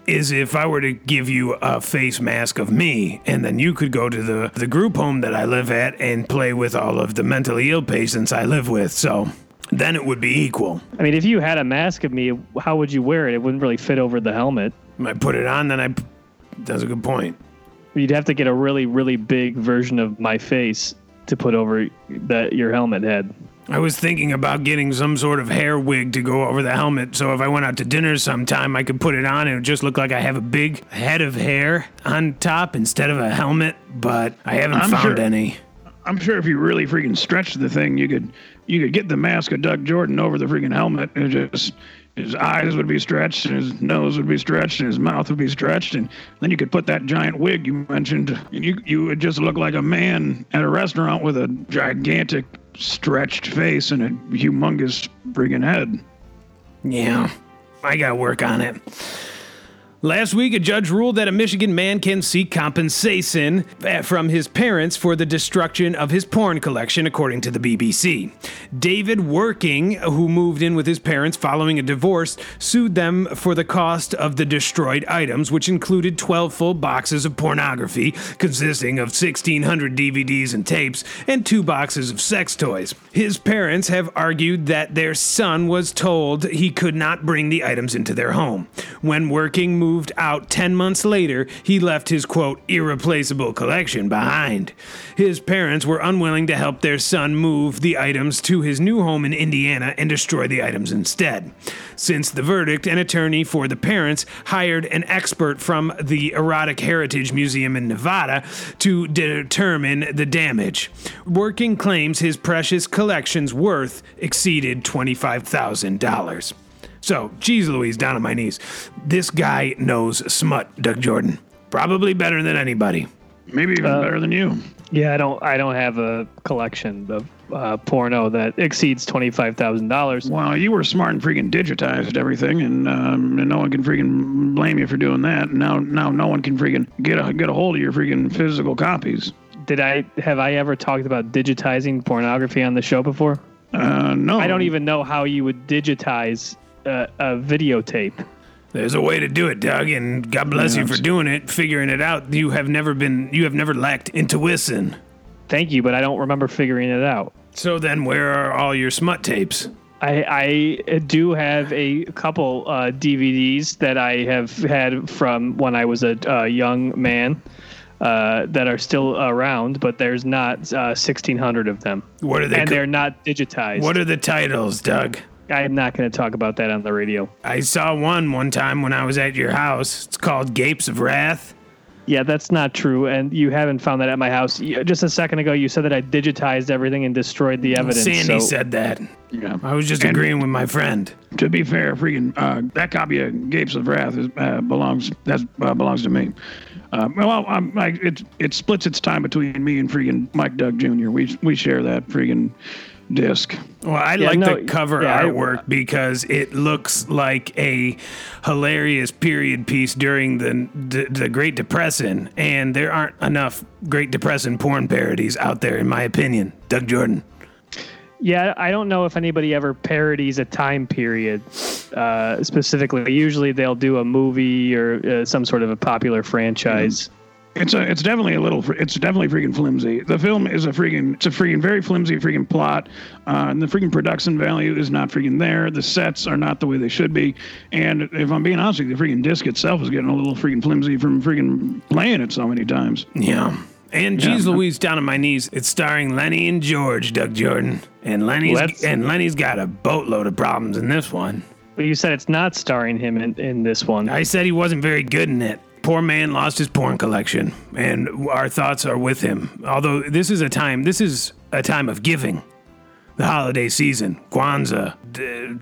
is if I were to give you a face mask of me, and then you could go to the, the group home that I live at and play with all of the mentally ill patients I live with. So then it would be equal. I mean, if you had a mask of me, how would you wear it? It wouldn't really fit over the helmet. I put it on, then I. That's a good point. You'd have to get a really really big version of my face to put over that your helmet head. I was thinking about getting some sort of hair wig to go over the helmet, so if I went out to dinner sometime, I could put it on and it would just look like I have a big head of hair on top instead of a helmet. But I haven't I'm found sure- any. I'm sure if you really freaking stretched the thing, you could you could get the mask of Doug Jordan over the freaking helmet and just his eyes would be stretched and his nose would be stretched and his mouth would be stretched and then you could put that giant wig you mentioned and you you would just look like a man at a restaurant with a gigantic stretched face and a humongous freaking head. Yeah, I got to work on it. Last week, a judge ruled that a Michigan man can seek compensation eh, from his parents for the destruction of his porn collection, according to the BBC. David Werking, who moved in with his parents following a divorce, sued them for the cost of the destroyed items, which included 12 full boxes of pornography, consisting of 1,600 DVDs and tapes, and two boxes of sex toys. His parents have argued that their son was told he could not bring the items into their home. When Working moved out 10 months later, he left his quote, irreplaceable collection behind. His parents were unwilling to help their son move the items to his new home in Indiana and destroy the items instead. Since the verdict, an attorney for the parents hired an expert from the Erotic Heritage Museum in Nevada to determine the damage. Werking claims his precious collection's worth exceeded $25,000. So, geez Louise, down on my knees. This guy knows smut, Doug Jordan. Probably better than anybody. Maybe even better than you. Yeah, I don't I don't have a collection of uh, porno that exceeds twenty five thousand dollars. Well, you were smart and freaking digitized everything, and um, and no one can freaking blame you for doing that. Now, now no one can freaking get a get a hold of your freaking physical copies. Did I have I ever talked about digitizing pornography on the show before? Uh, no, I don't even know how you would digitize a, a videotape. There's a way to do it, Doug, and God bless you for doing it, figuring it out. You have never been, you have never lacked intuition. Thank you, but I don't remember figuring it out. So then, where are all your smut tapes? I, I do have a couple uh, DVDs that I have had from when I was a, uh young man uh, that are still around, but there's not uh, 1,600 of them. What are they? And co- they're not digitized. what are the titles, Doug? I'm not going to talk about that on the radio. I saw one one time when I was at your house. It's called Gapes of Wrath. Yeah, that's not true, and you haven't found that at my house. Just a second ago, you said that I digitized everything and destroyed the evidence. Sandy so- said that. Yeah. I was just And- agreeing with my friend. To be fair, freaking uh, that copy of Gapes of Wrath is, uh, belongs that uh, belongs to me. Uh, well, I'm, I, it it splits its time between me and freaking Mike Doug Jr. We we share that freaking disc. Well, I Yeah, like no, the cover yeah, I- artwork because it looks like a hilarious period piece during the, the the Great Depression, and there aren't enough Great Depression porn parodies out there, in my opinion. Doug Jordan. Yeah, I don't know if anybody ever parodies a time period uh, specifically. Usually, they'll do a movie or uh, some sort of a popular franchise. It's a, it's definitely a little, it's definitely freaking flimsy. The film is a freaking, it's a freaking very flimsy freaking plot, uh, and the freaking production value is not freaking there. The sets are not the way they should be, and if I'm being honest with you, the freaking disc itself is getting a little freaking flimsy from freaking playing it so many times. Yeah. And Yeah. Louise down on my knees. It's starring Lenny and George, Doug Jordan. And Lenny's Let's- and Lenny's got a boatload of problems in this one. But you said it's not starring him in, in this one. I said he wasn't very good in it. Poor man lost his porn collection, and our thoughts are with him. Although this is a time, this is a time of giving. The holiday season, Kwanzaa, d-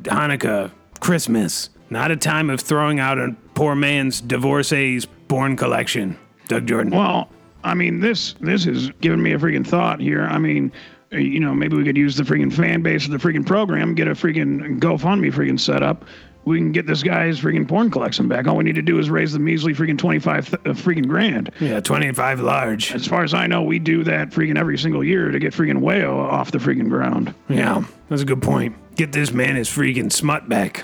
Hanukkah, Christmas. Not a time of throwing out a poor man's divorcee's porn collection. Doug Jordan. Well, I mean, this this is giving me a freaking thought here. I mean, uh, you know, maybe we could use the freaking fan base of the freaking program, get a freaking GoFundMe freaking set up. We can get this guy's freaking porn collection back. All we need to do is raise the measly freaking twenty five th- uh, freaking grand. Yeah, 25 large. As far as I know, we do that freaking every single year to get freaking Wayo off the freaking ground. Yeah, that's a good point. Get this man his freaking smut back.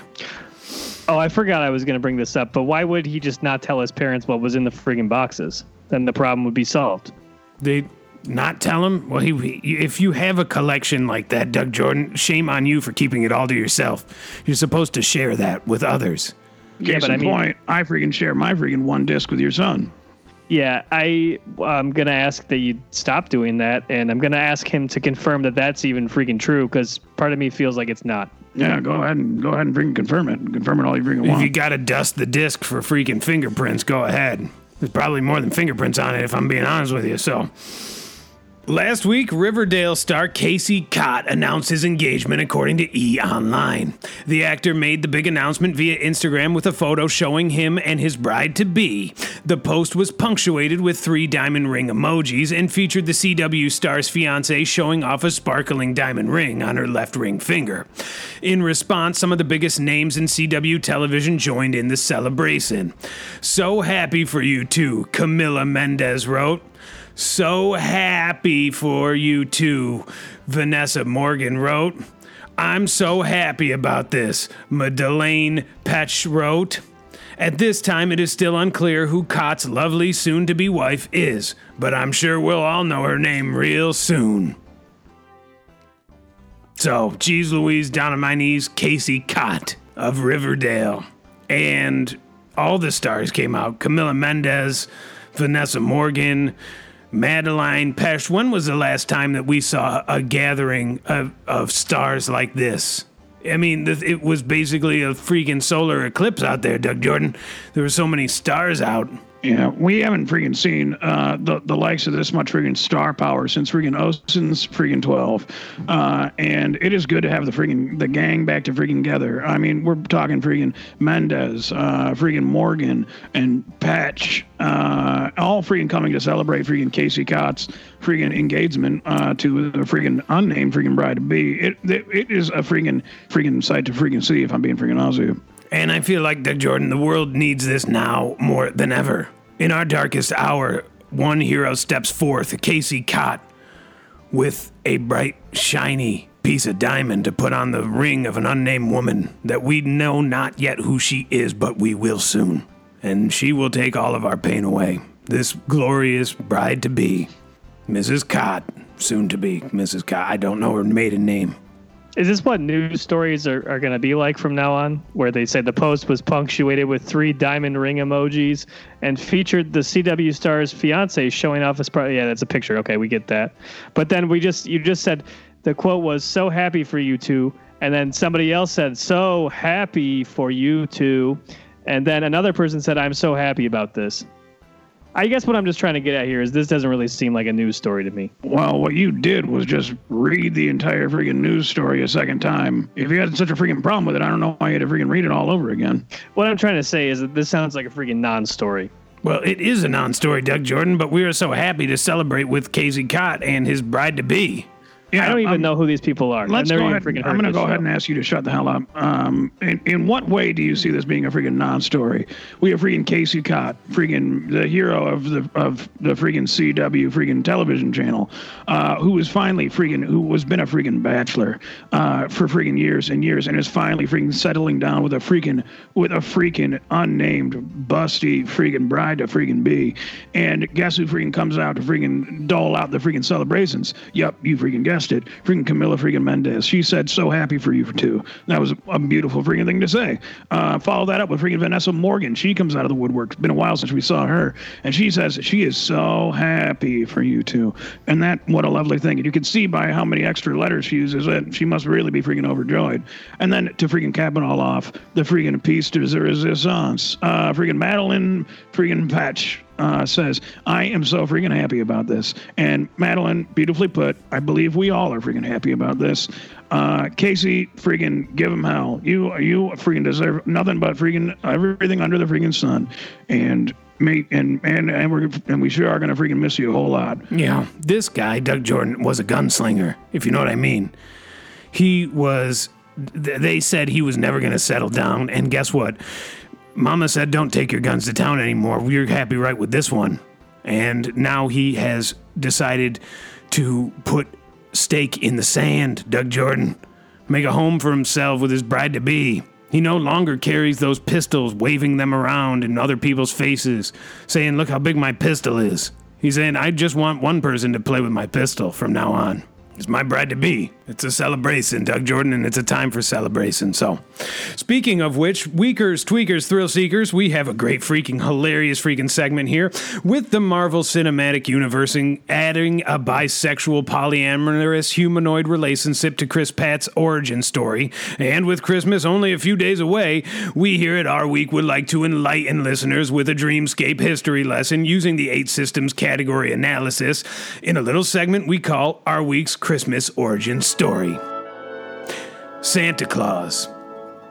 Oh, I forgot I was going to bring this up, but why would he just not tell his parents what was in the freaking boxes? Then the problem would be solved. They not tell him. Well, he, he- if you have a collection like that, Doug Jordan, shame on you for keeping it all to yourself. You're supposed to share that with others. Case but in I mean- point, I freaking share my freaking one disc with your son. Yeah, I I'm gonna ask that you stop doing that, and I'm gonna ask him to confirm that that's even freaking true, because part of me feels like it's not. Yeah, go ahead and go ahead and freaking confirm it. Confirm it all you freaking If you gotta dust the disc for freaking fingerprints, go ahead. There's probably more than fingerprints on it, if I'm being honest with you. So. Last week, Riverdale star Casey Cott announced his engagement according to E! Online. The actor made the big announcement via Instagram with a photo showing him and his bride to be. The post was punctuated with three diamond ring emojis and featured the CW star's fiance showing off a sparkling diamond ring on her left ring finger. In response, some of the biggest names in CW television joined in the celebration. So happy for you too, Camila Mendes wrote. So happy for you too, Vanessa Morgan wrote. I'm so happy about this, Madelaine Petsch wrote. At this time, it is still unclear who Cott's lovely soon to be wife is, but I'm sure we'll all know her name real soon. So, geez Louise, down on my knees, Casey Cott of Riverdale. And all the stars came out Camila Mendes, Vanessa Morgan, Madelaine Petsch. When was the last time that we saw a gathering of, of stars like this? I mean, th- it was basically a freaking solar eclipse out there, Doug Jordan. There were so many stars out. Yeah, we haven't freaking seen uh, the the likes of this much freaking star power since freaking Ocean's freaking twelve, uh, and it is good to have the freaking the gang back to freaking together. I mean, we're talking freaking Mendes, uh, freaking Morgan, and Patch, uh, all freaking coming to celebrate freaking Casey Cott's freaking engagement uh, to the freaking unnamed freaking bride to be. It, it it is a freaking freaking sight to freaking see. If I'm being freaking honest with you. And I feel like, Doug Jordan, the world needs this now more than ever. In our darkest hour, one hero steps forth, Casey Cott, with a bright, shiny piece of diamond to put on the ring of an unnamed woman that we know not yet who she is, but we will soon. And she will take all of our pain away. This glorious bride to be, Mrs. Cott, soon to be Mrs. Cott. I don't know her maiden name. Is this what news stories are, are going to be like from now on? Where they say the post was punctuated with three diamond ring emojis and featured the CW star's fiance showing off his part. Yeah, that's a picture. Okay, we get that. But then we just, you just said the quote was so happy for you two. And then somebody else said, so happy for you two. And then another person said, I'm so happy about this. I guess what I'm just trying to get at here is this doesn't really seem like a news story to me. Well, what you did was just read the entire freaking news story a second time. If you had such a freaking problem with it, I don't know why you had to freaking read it all over again. What I'm trying to say is that this sounds like a freaking non story. Well, it is a non story, Doug Jordan, but we are so happy to celebrate with Casey Cott and his bride to be. Yeah, I don't even um, know who these people are. Let's go ahead. I'm going to go ahead and ask you to shut the hell up. Um, in, in what way do you see this being a freaking non-story? We have freaking Casey Cott, freaking the hero of the of the freaking CW freaking television channel, uh, who was finally freaking who was been a freaking bachelor uh, for freaking years and years, and is finally freaking settling down with a freaking with a freaking unnamed busty freaking bride to freaking be. And guess who freaking comes out to freaking dole out the freaking celebrations? Yup, you freaking guessed it. Freaking Camila freaking Mendes. She said, so happy for you for two. That was a beautiful freaking thing to say. Uh, follow that up with freaking Vanessa Morgan. She comes out of the woodwork. It's been a while since we saw her. And she says she is so happy for you two. And that, what a lovely thing. And you can see by how many extra letters she uses that she must really be freaking overjoyed. And then to freaking cap it all off, the freaking piece de resistance. Uh, freaking Madelaine freaking Patch uh, says, I am so freaking happy about this. And Madelaine, beautifully put, I believe we all are freaking happy about this. Uh, Casey, freaking give him hell. You, you freaking deserve nothing but freaking everything under the freaking sun. And mate, and and and we're and we sure are gonna freaking miss you a whole lot. Yeah, this guy, Doug Jordan, was a gunslinger, if you know what I mean. He was, they said he was never to settle down. And guess what? Mama said, don't take your guns to town anymore. We're happy right with this one. And now he has decided to put stake in the sand, Doug Jordan. Make a home for himself with his bride to be. He no longer carries those pistols, waving them around in other people's faces, saying, Look how big my pistol is. He's saying, I just want one person to play with my pistol from now on. It's my bride to be. It's a celebration, Doug Jordan, and it's a time for celebration. So, speaking of which, Weakers, Tweakers, Thrill Seekers, we have a great freaking hilarious freaking segment here with the Marvel Cinematic Universe adding a bisexual polyamorous humanoid relationship to Chris Pratt's origin story. And with Christmas only a few days away, we here at Our Week would like to enlighten listeners with a Dreamscape history lesson using the eight systems category analysis in a little segment we call Our Week's Christmas Origin Story. Santa Claus,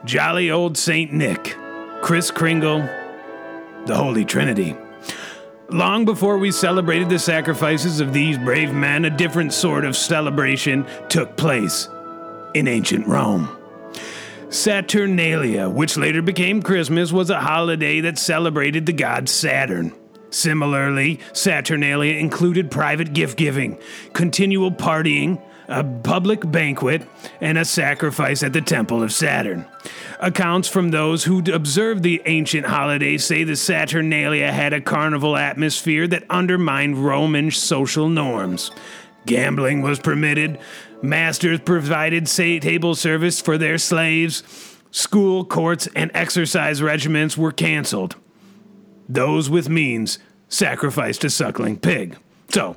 Jolly Old Saint Nick, Kris Kringle, the Holy Trinity. Long before we celebrated the sacrifices of these brave men, a different sort of celebration took place in ancient Rome. Saturnalia, which later became Christmas, was a holiday that celebrated the god Saturn. Similarly, Saturnalia included private gift giving, continual partying, a public banquet, and a sacrifice at the temple of Saturn. Accounts from those who observed the ancient holiday say the Saturnalia had a carnival atmosphere that undermined Roman social norms. Gambling was permitted, masters provided table service for their slaves, school, courts, and exercise regiments were canceled those with means sacrificed a suckling pig. So,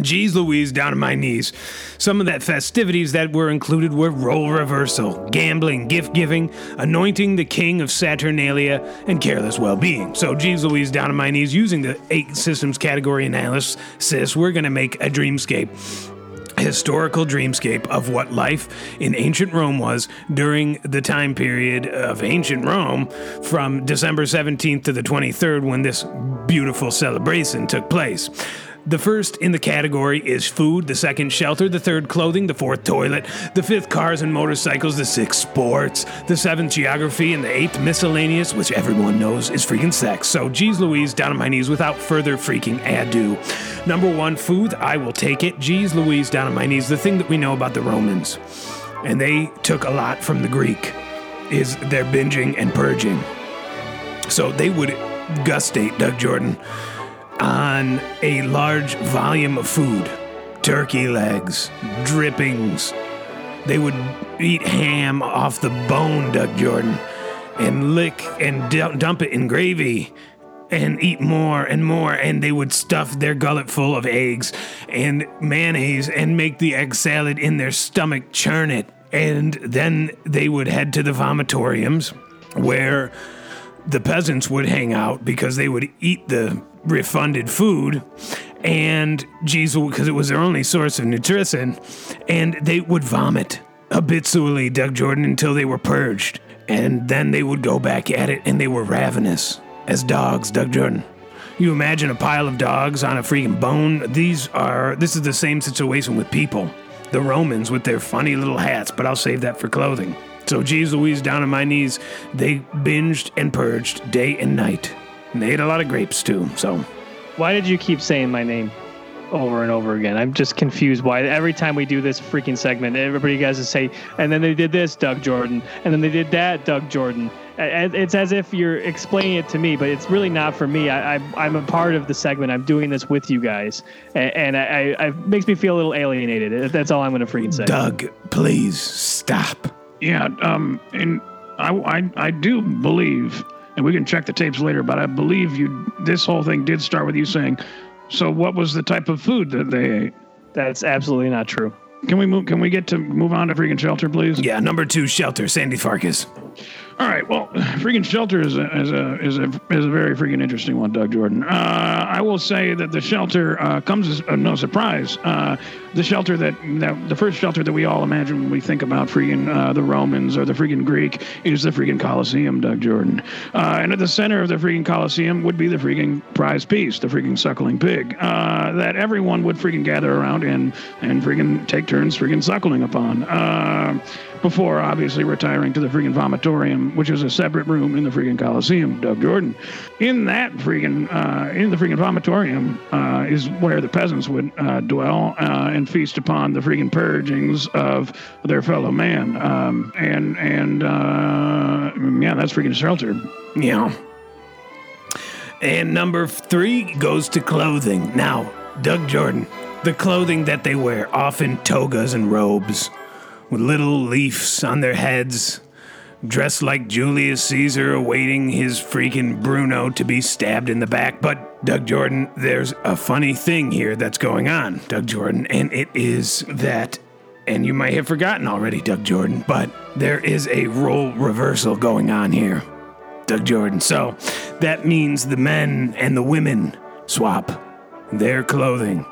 geez Louise, down on my knees. Some of that festivities that were included were role reversal, gambling, gift giving, anointing the king of Saturnalia, and careless well being. So, geez Louise, down on my knees, using the eight systems category analysis, we're going to make a dreamscape historical dreamscape of what life in ancient Rome was during the time period of ancient Rome from December 17th to the 23rd when this beautiful celebration took place. The first in the category is food, the second shelter, the third clothing, the fourth toilet, the fifth cars and motorcycles, the sixth sports, the seventh geography, and the eighth miscellaneous, which everyone knows is freaking sex. So, geez Louise, down on my knees without further freaking ado. Number one, food, I will take it. Geez Louise, down on my knees, the thing that we know about the Romans, and they took a lot from the Greek, is their binging and purging. So they would gustate, Doug Jordan, on a large volume of food turkey legs, drippings. They would eat ham off the bone, Doug Jordan, and lick and du- dump it in gravy and eat more and more. And they would stuff their gullet full of eggs and mayonnaise and make the egg salad in their stomach churn it. And then they would head to the vomitoriums where the peasants would hang out because they would eat the refunded food and geez because it was their only source of nutrition and they would vomit habitually doug jordan until they were purged. And then they would go back at it and they were ravenous as dogs doug jordan. You imagine a pile of dogs on a freaking bone? These are this is the same situation with people. The Romans with their funny little hats, but I'll save that for clothing. So, geez Louise, down on my knees, they binged and purged day and night. And they ate a lot of grapes too, so. Why did you keep saying my name over and over again? I'm just confused why every time we do this freaking segment, everybody has to say, and then they did this, Doug Jordan, and then they did that, Doug Jordan. It's as if you're explaining it to me, but it's really not for me. I, I, I'm a part of the segment. I'm doing this with you guys, and, and I, I, it makes me feel a little alienated. That's all I'm going to freaking say. Doug, please stop. Yeah, um, and I, I, I do believe, and we can check the tapes later, but I believe you. This whole thing did start with you saying, "So, what was the type of food that they ate?" That's absolutely not true. Can we move? Can we get to move on to freaking shelter, please? Yeah, number two, shelter, Sandy Farkas. All right. Well, freaking shelter is a is a is a is a very freaking interesting one, Doug Jordan. Uh, I will say that the shelter uh, comes as uh, no surprise. Uh, the shelter that, that the first shelter that we all imagine when we think about freaking uh, the Romans or the freaking Greek is the freaking Colosseum, Doug Jordan. Uh, and at the center of the freaking Colosseum would be the freaking prize piece, the freaking suckling pig, that everyone would freaking gather around and and freaking take turns freaking suckling upon. Before obviously retiring to the freaking vomitorium, which is a separate room in the freaking Coliseum, Doug Jordan. In that freaking, uh, in the freaking vomitorium uh, is where the peasants would uh, dwell uh, and feast upon the freaking purgings of their fellow man. Um, and, and, uh, yeah, that's freaking shelter. Yeah. And number three goes to clothing. Now, Doug Jordan, the clothing that they wear, often togas and robes, with little leaves on their heads, dressed like Julius Caesar awaiting his freaking Bruno to be stabbed in the back. But, Doug Jordan, there's a funny thing here that's going on, Doug Jordan, and it is that. And you might have forgotten already, Doug Jordan, but there is a role reversal going on here. Doug Jordan. So that means the men and the women swap their clothing.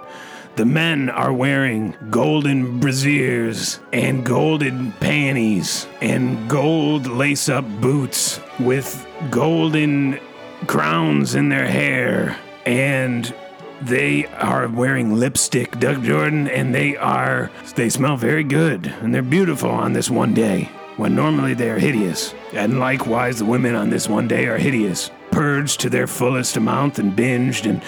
The men are wearing golden brassieres and golden panties and gold lace up boots with golden crowns in their hair. And they are wearing lipstick, Doug Jordan, and they are, they smell very good and they're beautiful on this one day when normally they are hideous. And likewise, the women on this one day are hideous, purged to their fullest amount and binged and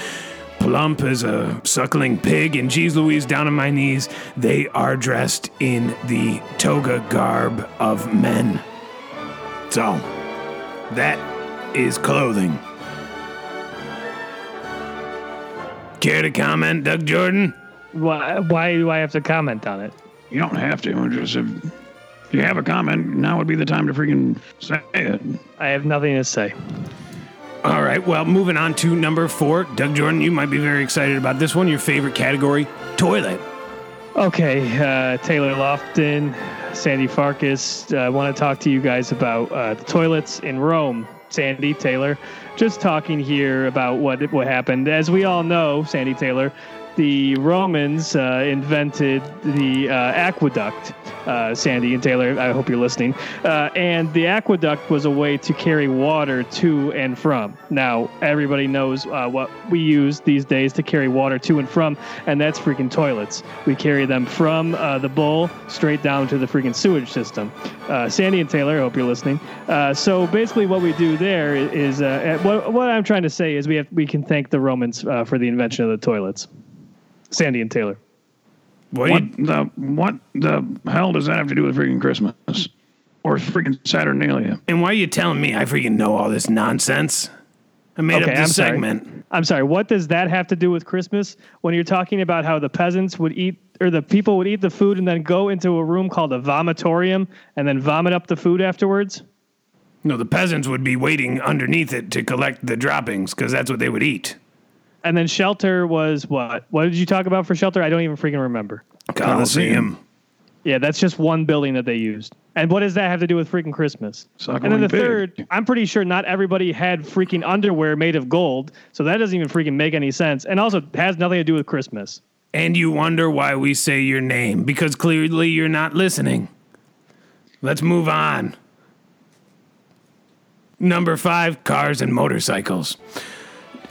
plump as a suckling pig. And geez Louise, down on my knees, they are dressed in the toga garb of men. So, that is clothing. Care to comment, Doug Jordan? Why, why do I have to comment on it? You don't have to. Just if you have a comment, now would be the time to freaking say it. I have nothing to say. All right, well, moving on to number four. Doug Jordan, you might be very excited about this one. Your favorite category toilet. Okay, uh, Taylor Lofton, Sandy Farkas. uh, I want to talk to you guys about uh, the toilets in Rome. Sandy Taylor, just talking here about what what happened. As we all know, Sandy Taylor, the Romans uh, invented the uh, aqueduct. Uh, Sandy and Taylor, I hope you're listening. Uh, and the aqueduct was a way to carry water to and from. Now, everybody knows uh, what we use these days to carry water to and from, and that's freaking toilets. We carry them from uh, the bowl straight down to the freaking sewage system. Sandy and Taylor, I hope you're listening. So basically, what we do there is what, what I'm trying to say is we have we can thank the Romans for the invention of the toilets. Sandy and Taylor. What, What you- the what the hell does that have to do with freaking Christmas or freaking Saturnalia? and why are you telling me I freaking know all this nonsense? I made Okay, up I'm this sorry. segment. I'm sorry. What does that have to do with Christmas? When you're talking about how the peasants would eat, or the people would eat the food and then go into a room called a vomitorium and then vomit up the food afterwards? No, the peasants would be waiting underneath it to collect the droppings because that's what they would eat. And then shelter was what? What did you talk about for shelter? I don't even freaking remember. Coliseum. Oh, yeah, that's just one building that they used. And what does that have to do with freaking Christmas? Suckling and then the pig. third, I'm pretty sure not everybody had freaking underwear made of gold, so that doesn't even freaking make any sense. And also has nothing to do with Christmas. And you wonder why we say your name because clearly you're not listening. Let's move on. Number five, cars and motorcycles.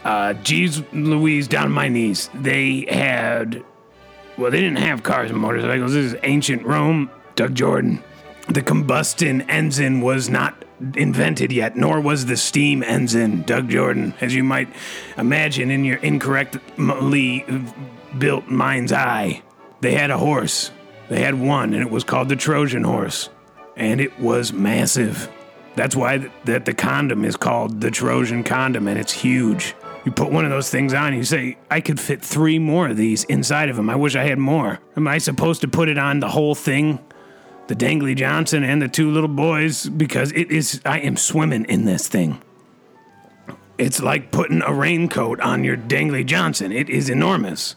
Uh, Louise, down my knees. They had Well, they didn't have cars and motorcycles. This is ancient Rome, Doug Jordan. The combustion engine was not invented yet, nor was the steam engine, Doug Jordan, as you might imagine in your incorrectly built mind's eye. They had a horse. They had one, and it was called the Trojan horse. And it was massive. That's why th- that the condom is called the Trojan condom, and it's huge. You put one of those things on, you say, I could fit three more of these inside of them. I wish I had more. Am I supposed to put it on the whole thing? The Dangly Johnson and the two little boys? Because it is, I am swimming in this thing. It's like putting a raincoat on your Dangly Johnson. It is enormous.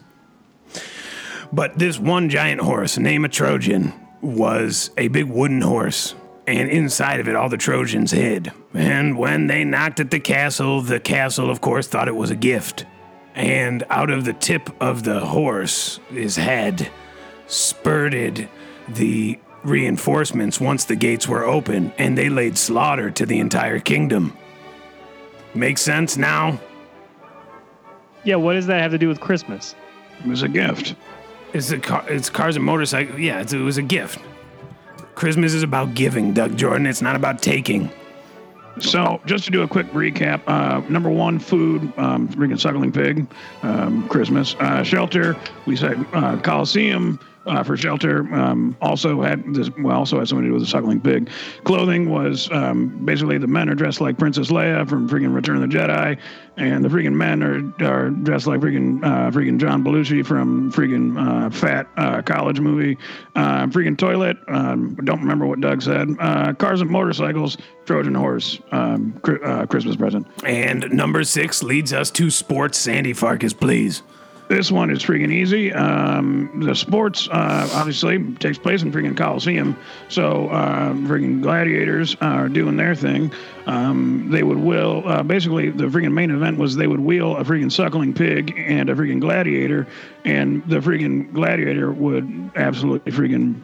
But this one giant horse, named a Trojan, was a big wooden horse. And inside of it, all the Trojans hid. And when they knocked at the castle, the castle, of course, thought it was a gift. And out of the tip of the horse, his head, spurted the reinforcements once the gates were open, and they laid slaughter to the entire kingdom. Makes sense now? Yeah, what does that have to do with Christmas? It was a gift. It's a car, it's cars and motorcycles. Yeah, it's, it was a gift. Christmas is about giving, Doug Jordan. It's not about taking. So, just to do a quick recap, uh, number one, food, um, freaking suckling pig, um, Christmas. Uh, shelter, we said uh, Coliseum uh, for shelter. Um, also had this, well, also had something to do with the suckling pig. Clothing was um, basically the men are dressed like Princess Leia from freaking Return of the Jedi, and the freaking men are, are dressed like freaking uh, freaking John Belushi from freaking uh, Fat uh, college movie. Uh, freaking toilet. Um, don't remember what Doug said. Uh, cars and motorcycles. Trojan horse. Um, uh, Christmas present. And number six leads us to sports. Sandy Farkas, please. This one is freaking easy. Um, the sports uh, obviously takes place in freaking Coliseum, so uh, freaking gladiators are doing their thing. Um, they would wheel. Uh, basically, the freaking main event was they would wheel a freaking suckling pig and a freaking gladiator, and the freaking gladiator would absolutely freaking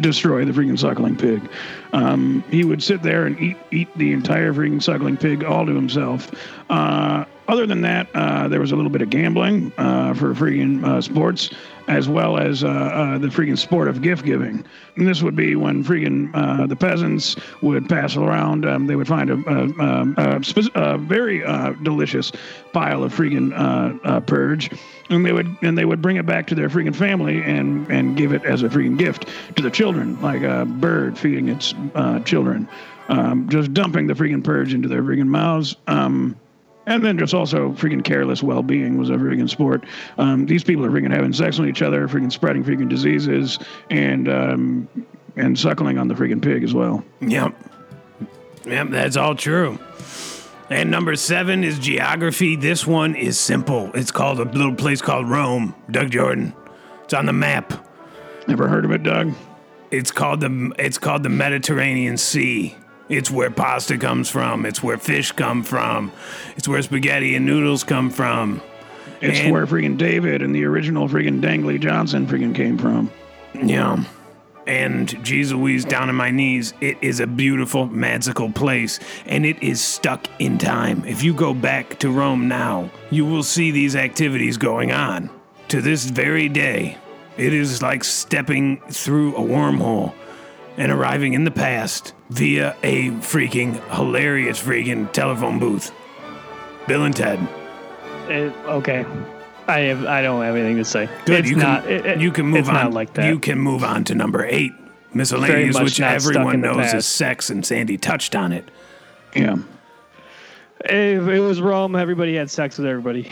destroy the freaking suckling pig. Um, he would sit there and eat eat the entire freaking suckling pig all to himself. Uh, other than that, uh, there was a little bit of gambling uh, for freaking uh, sports, as well as uh, uh, the freaking sport of gift giving. And this would be when freaking uh, the peasants would pass around. Um, they would find a, a, um, a, spec- a very delicious pile of freaking purge, and they would and they would bring it back to their freaking family and and give it as a freaking gift to the children, like a bird feeding its children. Um, just dumping the freaking purge into their freaking mouths. Um, and then just also freaking careless well-being was a freaking sport. Um, these people are freaking having sex with each other, freaking spreading freaking diseases, and um, and suckling on the freaking pig as well. Yep. Yep, that's all true. And number seven is geography. This one is simple. It's called a little place called Rome. Doug Jordan. It's on the map. Ever heard of it, Doug? It's called the it's called the Mediterranean Sea. It's where pasta comes from. It's where fish come from. It's where spaghetti and noodles come from. It's And- where freaking David and the original freaking Dangly Johnson freaking came from. Yeah. And geez Louise, down on my knees, it is a beautiful, magical place, and it is stuck in time. If you go back to Rome now, you will see these activities going on. To this very day, it is like stepping through a wormhole and arriving in the past via a freaking hilarious freaking telephone booth. Bill and Ted. It, okay, I have I don't have anything to say. Good. It's you not. can it- it- you can move it's on. Not like that. You can move on to number eight, miscellaneous, which everyone knows is sex, and Sandy touched on it. Yeah, If it was Rome, everybody had sex with everybody.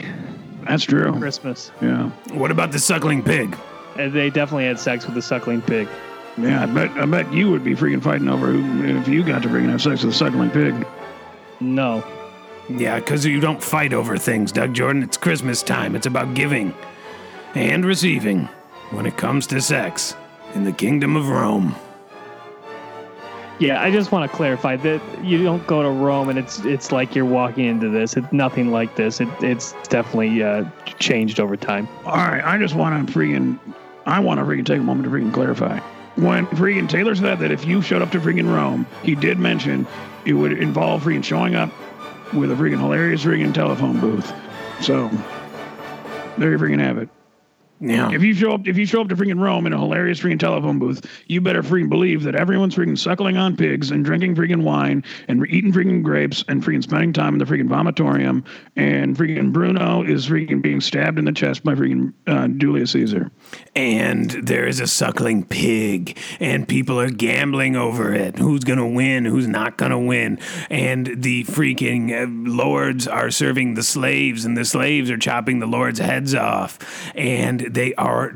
that's true. Christmas, Yeah, What about the suckling pig? and they definitely had sex with the suckling pig. Yeah. I bet I bet you would be freaking fighting over who, if you got to freaking have sex with a suckling pig. No, Yeah, because you don't fight over things, Doug Jordan. It's Christmas time. It's about giving and receiving when it comes to sex in the kingdom of Rome. yeah, I just want to clarify that you don't go to Rome and it's it's like you're walking into this. It's nothing like this. It, it's definitely uh, changed over time. All right, I just want to freaking, I want to freaking take a moment to freaking clarify. When freaking Taylor said that if you showed up to freaking Rome, he did mention it would involve freaking showing up with a freaking hilarious freaking telephone booth. So there you freaking have it. Yeah. If you show up, if you show up to freaking Rome in a hilarious freaking telephone booth, you better freaking believe that everyone's freaking suckling on pigs and drinking freaking wine and eating freaking grapes and freaking spending time in the freaking vomitorium. And freaking Bruno is freaking being stabbed in the chest by freaking uh, Julius Caesar. and there is a suckling pig, and people are gambling over it. Who's gonna win? Who's not gonna win? And the freaking uh, lords are serving the slaves, and the slaves are chopping the lords' heads off, and they are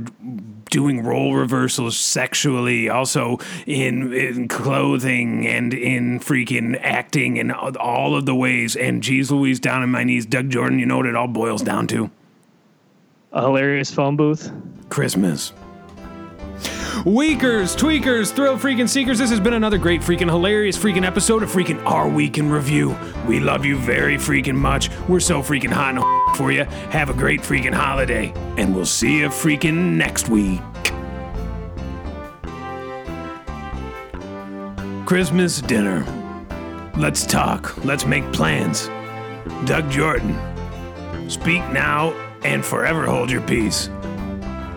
doing role reversals sexually, also in, in clothing and in freaking acting and all of the ways. And geez Louise, down on my knees, Doug Jordan, you know what it all boils down to? A hilarious phone booth. Christmas. Weakers, tweakers, thrill freaking seekers, this has been another great freaking hilarious freaking episode of freaking Our Week in Review. We love you very freaking much. We're so freaking hot and for you. Have a great freaking holiday, and we'll see you freaking next week. Christmas dinner. Let's talk. Let's make plans. Doug Jordan. Speak now and forever hold your peace.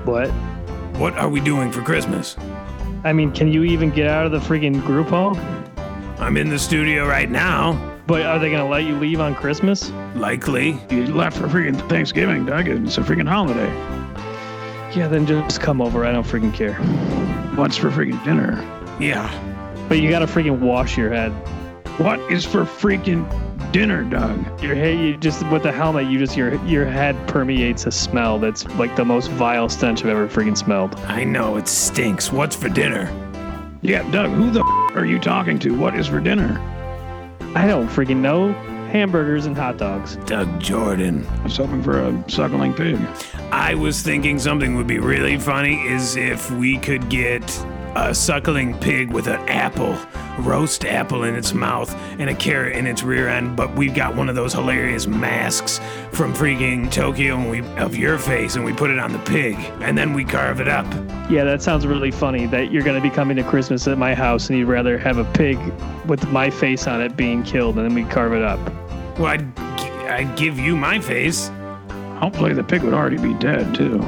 What? What are we doing for Christmas? I mean, can you even get out of the freaking group home? I'm in the studio right now. But are they gonna let you leave on Christmas? Likely. You left for freaking Thanksgiving, Doug. It's a freaking holiday. Yeah, then just come over. I don't freaking care. What's for freaking dinner? Yeah. But you gotta freaking wash your head. What is for freaking dinner, Doug? Your head, you just with the helmet, you just your your head permeates a smell that's like the most vile stench I've ever freaking smelled. I know it stinks. What's for dinner? Yeah, Doug, who the f- are you talking to? What is for dinner? I don't freaking know. Hamburgers and hot dogs. Doug Jordan. I was hoping for a suckling pig. I was thinking something would be really funny is if we could get a suckling pig with an apple, roast apple in its mouth, and a carrot in its rear end. But we've got one of those hilarious masks from freaking Tokyo and we of your face, and we put it on the pig, and then we carve it up. Yeah, that sounds really funny. That you're gonna be coming to Christmas at my house and you'd rather have a pig with my face on it being killed and then we carve it up. Well, I'd, I'd give you my face. Hopefully the pig would already be dead, too.